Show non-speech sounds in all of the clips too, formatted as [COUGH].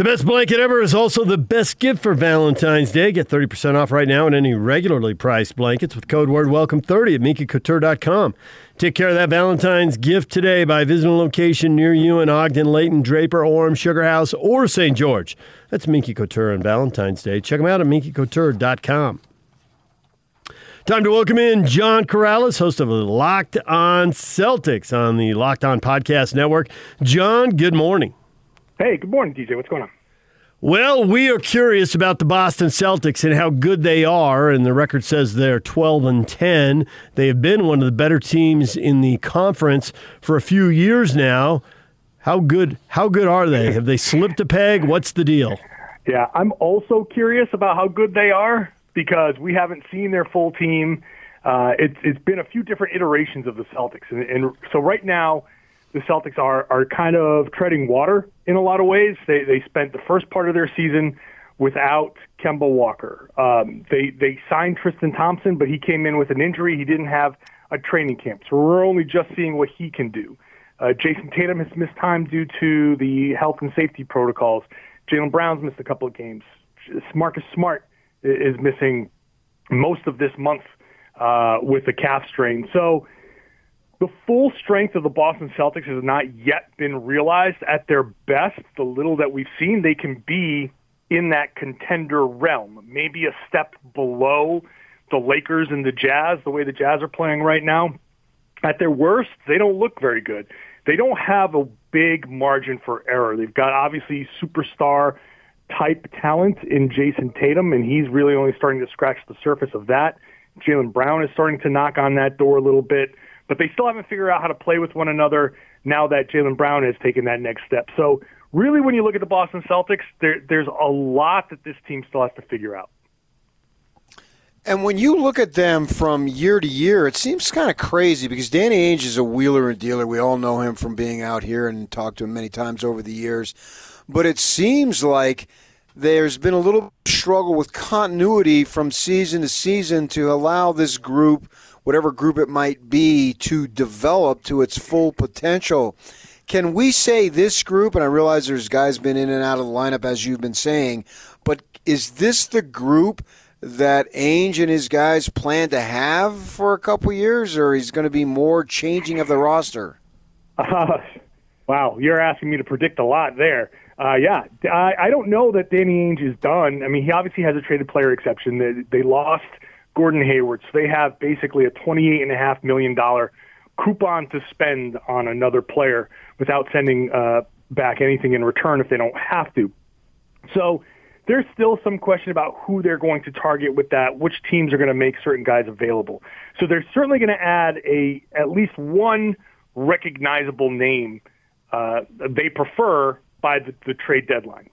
The best blanket ever is also the best gift for Valentine's Day. Get 30% off right now on any regularly priced blankets with code word welcome30 at minkycouture.com. Take care of that Valentine's gift today by visiting a location near you in Ogden, Layton, Draper, Orem, Sugar House, or St. George. That's Minky Couture on Valentine's Day. Check them out at minkycouture.com. Time to welcome in John Karalis, host of Locked On Celtics on the Locked On Podcast Network. John, good morning. Hey, good morning, DJ. What's going on? Well, we are curious about the Boston Celtics and how good they are, and the record says they're 12 and 10. They have been one of the better teams in the conference for a few years now. How good how good are they? Have they slipped a peg? What's the deal? Yeah, I'm also curious about how good they are because we haven't seen their full team. Uh, it's it's been a few different iterations of the Celtics, and, and so right now the Celtics are are kind of treading water in a lot of ways. They they spent the first part of their season without Kemba Walker. Um, they they signed Tristan Thompson, but he came in with an injury. He didn't have a training camp, so we're only just seeing what he can do. Uh, Jayson Tatum has missed time due to the health and safety protocols. Jaylen Brown's missed a couple of games. Marcus Smart is missing most of this month uh, with a calf strain. So the full strength of the Boston Celtics has not yet been realized at their best. The little that we've seen, they can be in that contender realm, maybe a step below the Lakers and the Jazz, the way the Jazz are playing right now. At their worst, they don't look very good. They don't have a big margin for error. They've got obviously superstar type talent in Jayson Tatum, and he's really only starting to scratch the surface of that. Jaylen Brown is starting to knock on that door a little bit but they still haven't figured out how to play with one another now that Jaylen Brown has taken that next step. So really, when you look at the Boston Celtics, there, there's a lot that this team still has to figure out. And when you look at them from year to year, it seems kind of crazy because Danny Ainge is a wheeler and dealer. We all know him from being out here and talked to him many times over the years. But it seems like there's been a little struggle with continuity from season to season to allow this group – whatever group it might be, to develop to its full potential. Can we say this group, and I realize there's guys been in and out of the lineup as you've been saying, but is this the group that Ainge and his guys plan to have for a couple years, or is going to be more changing of the roster? Uh, [LAUGHS] wow, you're asking me to predict a lot there. Uh, yeah, I, I don't know that Danny Ainge is done. I mean, he obviously has a traded player exception. They, they lost – Gordon Hayward. So they have basically a $28.5 million coupon to spend on another player without sending uh, back anything in return if they don't have to. So there's still some question about who they're going to target with that, which teams are going to make certain guys available. So they're certainly going to add a at least one recognizable name uh, they prefer by the, the trade deadline.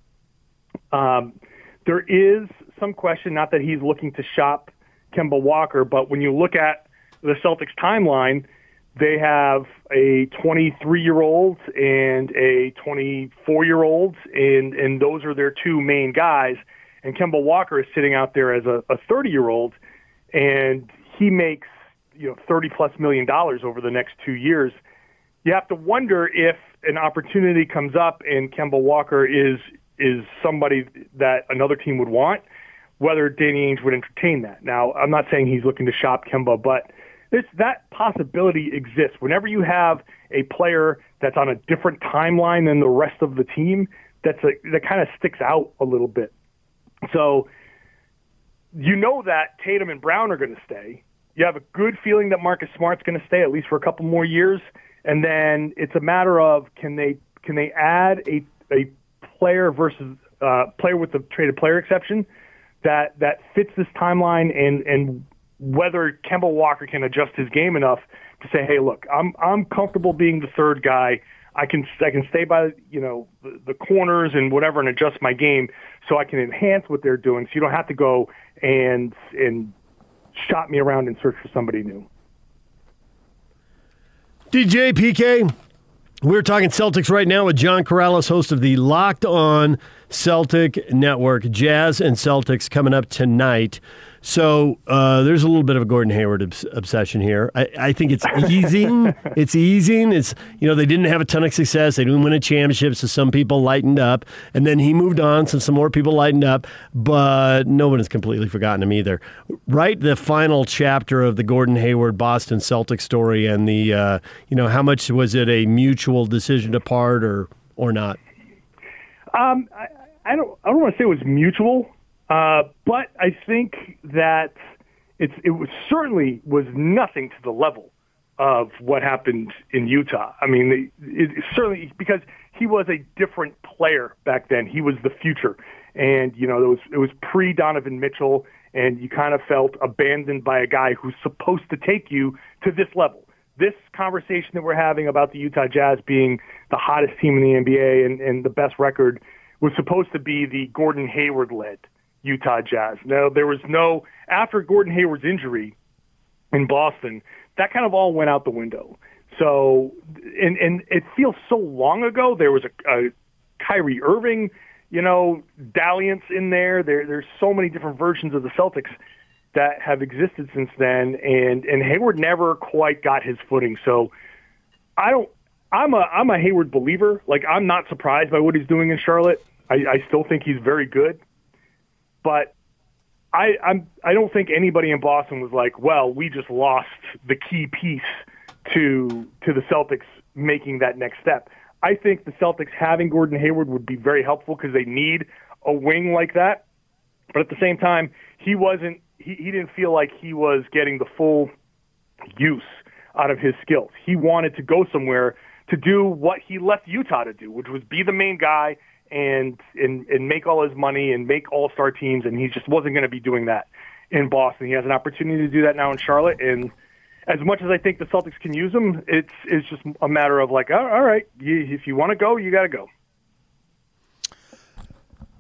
Um, there is some question, not that he's looking to shop Kemba Walker. But when you look at the Celtics timeline, they have a 23 year old and a 24 year old, and, and those are their two main guys. And Kemba Walker is sitting out there as a 30 year old, and he makes you know 30 plus million dollars over the next two years. You have to wonder if an opportunity comes up and Kemba Walker is is somebody that another team would want whether Danny Ainge would entertain that. Now, I'm not saying he's looking to shop Kemba, but this, that possibility exists. Whenever you have a player that's on a different timeline than the rest of the team, that's a, that kind of sticks out a little bit. So you know that Tatum and Brown are going to stay. You have a good feeling that Marcus Smart's going to stay at least for a couple more years, and then it's a matter of can they can they add a a player versus uh, player with the traded player exception that that fits this timeline and and whether Kemba Walker can adjust his game enough to say, hey, look, I'm I'm comfortable being the third guy. I can I can stay by you know the, the corners and whatever and adjust my game so I can enhance what they're doing. So you don't have to go and and shot me around and search for somebody new. DJ PK, we're talking Celtics right now with John Karalis, host of the Locked On Celtic Network. Jazz and Celtics coming up tonight. So uh, there's a little bit of a Gordon Hayward obs- obsession here. I, I think it's easing. [LAUGHS] it's easing. It's you know they didn't have a ton of success. They didn't win a championship, so some people lightened up, and then he moved on, so some more people lightened up. But no one has completely forgotten him either. Write the final chapter of the Gordon Hayward Boston Celtics story, and the uh, you know how much was it a mutual decision to part or or not? Um, I, I don't. I don't want to say it was mutual. Uh, but I think that it's, it was certainly was nothing to the level of what happened in Utah. I mean, it, it certainly because he was a different player back then. He was the future, and you know, it was it was pre Donovan Mitchell, and you kind of felt abandoned by a guy who's supposed to take you to this level. This conversation that we're having about the Utah Jazz being the hottest team in the NBA and, and the best record was supposed to be the Gordon Hayward led Utah Jazz. Now, there was no, after Gordon Hayward's injury in Boston, that kind of all went out the window. So, and, and it feels so long ago. There was a, a Kyrie Irving, you know, dalliance in there. There, there's so many different versions of the Celtics that have existed since then, and and Hayward never quite got his footing. So, I don't. I'm a I'm a Hayward believer. Like I'm not surprised by what he's doing in Charlotte. I, I still think he's very good. But I I'm I don't think anybody in Boston was like, well, we just lost the key piece to to the Celtics making that next step. I think the Celtics having Gordon Hayward would be very helpful because they need a wing like that. But at the same time, he wasn't he, he didn't feel like he was getting the full use out of his skills. He wanted to go somewhere to do what he left Utah to do, which was be the main guy and and and make all his money and make all star teams, and he just wasn't going to be doing that in Boston. He has an opportunity to do that now in Charlotte, and as much as I think the Celtics can use him, it's it's just a matter of like, oh, all right, if you want to go, you got to go.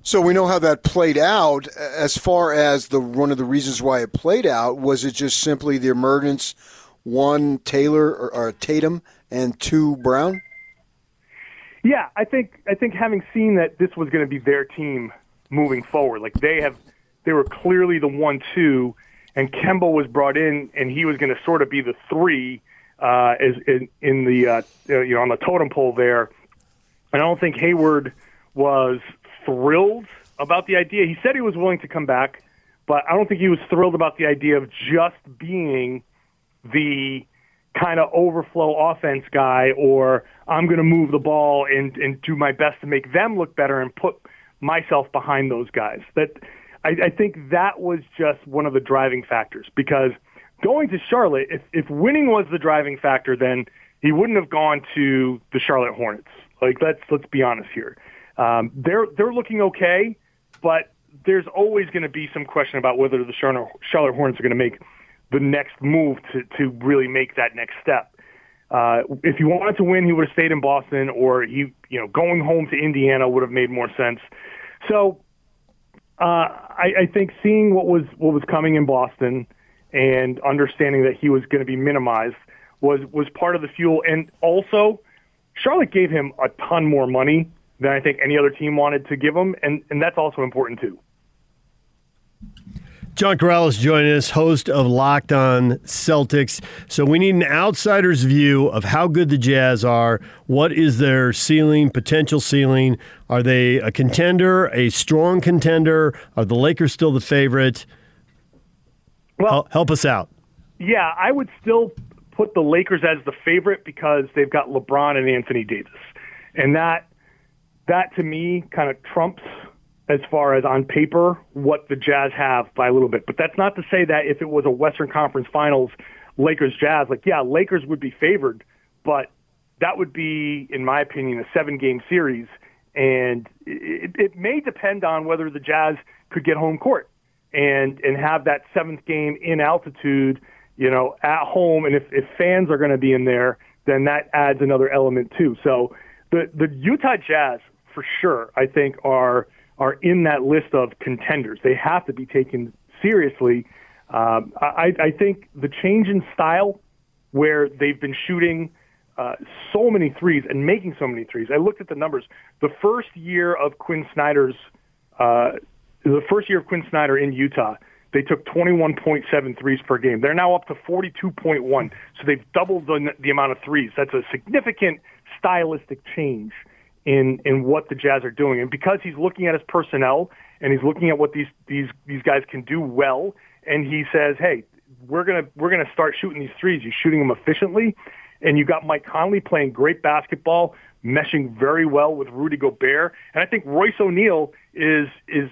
So we know how that played out. As far as the one of the reasons why it played out was it just simply the emergence one Taylor or, or Tatum and two Brown. Yeah, I think I think having seen that this was going to be their team moving forward, like they have, they were clearly the one-two, and Kemba was brought in, and he was going to sort of be the three, uh, as in, in the uh, you know on the totem pole there. And I don't think Hayward was thrilled about the idea. He said he was willing to come back, but I don't think he was thrilled about the idea of just being the kind of overflow offense guy or I'm going to move the ball and, and do my best to make them look better and put myself behind those guys. That I, I think that was just one of the driving factors because going to Charlotte, if, if winning was the driving factor, then he wouldn't have gone to the Charlotte Hornets. Like let's let's be honest here. Um, they're they're looking okay, but there's always going to be some question about whether the Charlotte, Charlotte Hornets are going to make the next move to, to really make that next step. Uh, if he wanted to win, he would have stayed in Boston, or he, you know, going home to Indiana would have made more sense. So, uh, I, I think seeing what was what was coming in Boston and understanding that he was going to be minimized was was part of the fuel. And also, Charlotte gave him a ton more money than I think any other team wanted to give him, and and that's also important too. John Karalis joining us, host of Locked On Celtics. So we need an outsider's view of how good the Jazz are. What is their ceiling, potential ceiling? Are they a contender, a strong contender? Are the Lakers still the favorite? Well, help us out. Yeah, I would still put the Lakers as the favorite because they've got LeBron and Anthony Davis, and that that to me kind of trumps as far as on paper what the Jazz have by a little bit. But that's not to say that if it was a Western Conference Finals, Lakers Jazz, like yeah, Lakers would be favored, but that would be, in my opinion, a seven game series, and it, it may depend on whether the Jazz could get home court and and have that seventh game in altitude, you know, at home, and if if fans are going to be in there, then that adds another element too. So the the Utah Jazz for sure, I think are are in that list of contenders. They have to be taken seriously. Um, I, I think the change in style, where they've been shooting uh, so many threes and making so many threes. I looked at the numbers. The first year of Quin Snyder's, uh, the first year of Quin Snyder in Utah, they took 21.7 threes per game. They're now up to 42.1. So they've doubled the, the amount of threes. That's a significant stylistic change in in what the Jazz are doing. And because he's looking at his personnel and he's looking at what these these these guys can do well, and he says, "Hey, we're gonna we're gonna start shooting these threes. You're shooting them efficiently." And you got Mike Conley playing great basketball, meshing very well with Rudy Gobert. And I think Royce O'Neale is is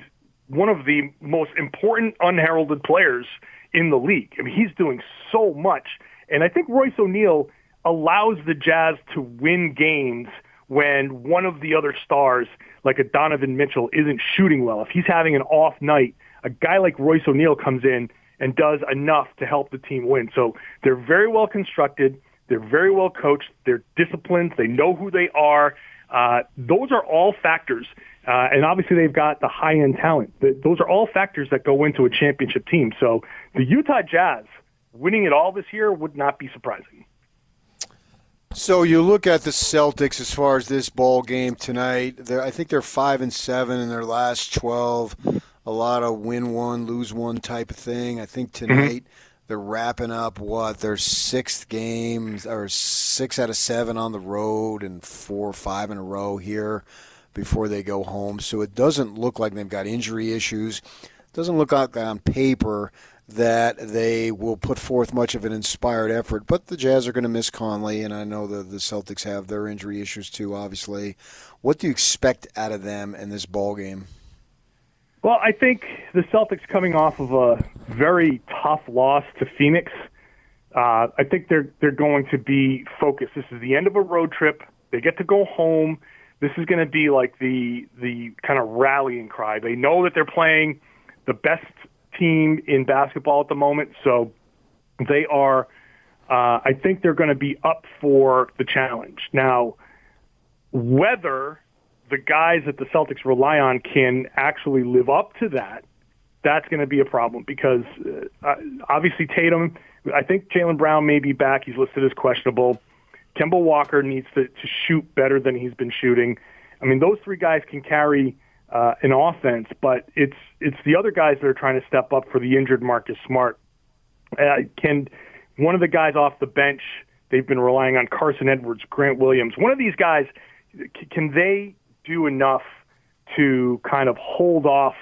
one of the most important unheralded players in the league. I mean, he's doing so much. And I think Royce O'Neale allows the Jazz to win games when one of the other stars, like a Donovan Mitchell, isn't shooting well. If he's having an off night, a guy like Royce O'Neale comes in and does enough to help the team win. So they're very well constructed. They're very well coached. They're disciplined. They know who they are. Uh, those are all factors. Uh, and obviously, they've got the high end talent. The, those are all factors that go into a championship team. So the Utah Jazz winning it all this year would not be surprising. So you look at the Celtics as far as this ball game tonight. They're, I think they're five and seven in their last twelve. A lot of win one, lose one type of thing. I think mm-hmm. tonight. Mm-hmm they're wrapping up what their sixth games or six out of seven on the road and four or five in a row here before they go home. So it doesn't look like they've got injury issues. It doesn't look like on paper that they will put forth much of an inspired effort. But the Jazz are going to miss Conley, and I know the the Celtics have their injury issues too. Obviously, what do you expect out of them in this ball game? Well, I think the Celtics coming off of a very tough loss to Phoenix. Uh, I think they're they're going to be focused. This is the end of a road trip. They get to go home. This is going to be like the the kind of rallying cry. They know that they're playing the best team in basketball at the moment, so they are. Uh, I think they're going to be up for the challenge now. Whether the guys that the Celtics rely on can actually live up to that, that's going to be a problem because uh, obviously Tatum, I think Jaylen Brown may be back. He's listed as questionable. Kemba Walker needs to, to shoot better than he's been shooting. I mean, those three guys can carry uh, an offense, but it's it's the other guys that are trying to step up for the injured Marcus Smart. Uh, can one of the guys off the bench? They've been relying on Carsen Edwards, Grant Williams. One of these guys, can they do enough to kind of hold off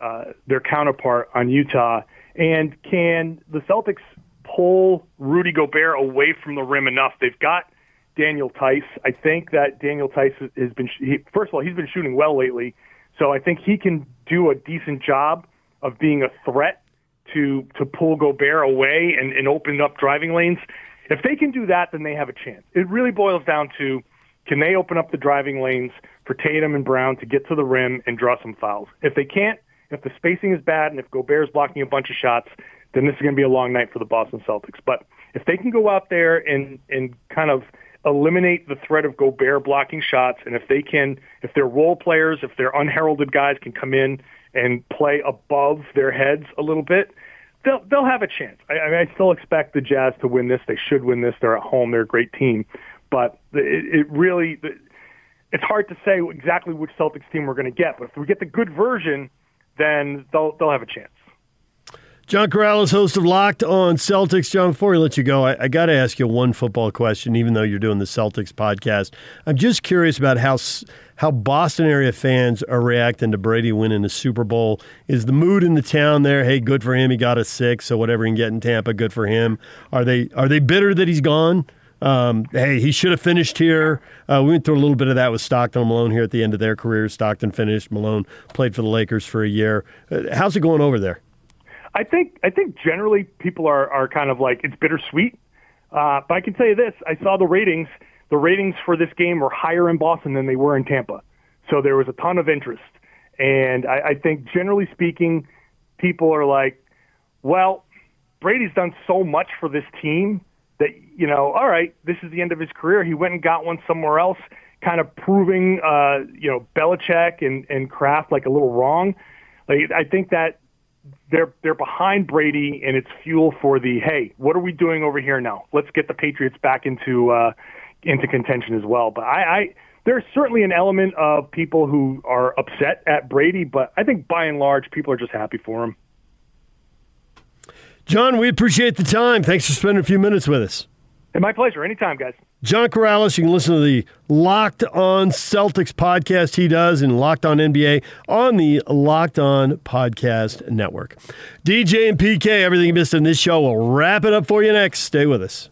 uh, their counterpart on Utah? And can the Celtics pull Rudy Gobert away from the rim enough? They've got Daniel Theis. I think that Daniel Theis has been, he, first of all, he's been shooting well lately. So I think he can do a decent job of being a threat to to pull Gobert away and, and open up driving lanes. If they can do that, then they have a chance. It really boils down to can they open up the driving lanes for Tatum and Brown to get to the rim and draw some fouls? If they can't, if the spacing is bad and if Gobert's blocking a bunch of shots, then this is going to be a long night for the Boston Celtics. But if they can go out there and and kind of eliminate the threat of Gobert blocking shots, and if they can, if they're role players, if they're unheralded guys can come in and play above their heads a little bit, they'll they'll have a chance. I, I, mean, I still expect the Jazz to win this. They should win this. They're at home. They're a great team, but it, it really it's hard to say exactly which Celtics team we're going to get. But if we get the good version, then they'll they'll have a chance. John Karalis, host of Locked on Celtics. John, before we let you go, I, I got to ask you one football question, even though you're doing the Celtics podcast. I'm just curious about how how Boston area fans are reacting to Brady winning the Super Bowl. Is the mood in the town there? Hey, good for him. He got a six, so whatever he can get in Tampa, good for him. Are they are they bitter that he's gone? Um, hey, he should have finished here. Uh, we went through a little bit of that with Stockton and Malone here at the end of their careers. Stockton finished. Malone played for the Lakers for a year. Uh, how's it going over there? I think I think generally people are are kind of like it's bittersweet. Uh, but I can tell you this: I saw the ratings. The ratings for this game were higher in Boston than they were in Tampa, so there was a ton of interest. And I, I think generally speaking, people are like, "Well, Brady's done so much for this team that you know, all right, this is the end of his career. He went and got one somewhere else, kind of proving, uh, you know, Belichick and and Kraft like a little wrong. Like I think that they're they're behind Brady, and it's fuel for the hey, what are we doing over here now? Let's get the Patriots back into uh, into contention as well. But I, I there's certainly an element of people who are upset at Brady, but I think by and large, people are just happy for him. John, we appreciate the time. Thanks for spending a few minutes with us. And my pleasure. Anytime, guys. John Karalis, you can listen to the Locked On Celtics podcast he does in Locked On NBA on the Locked On Podcast Network. DJ and PK, everything you missed in this show, we'll wrap it up for you next. Stay with us.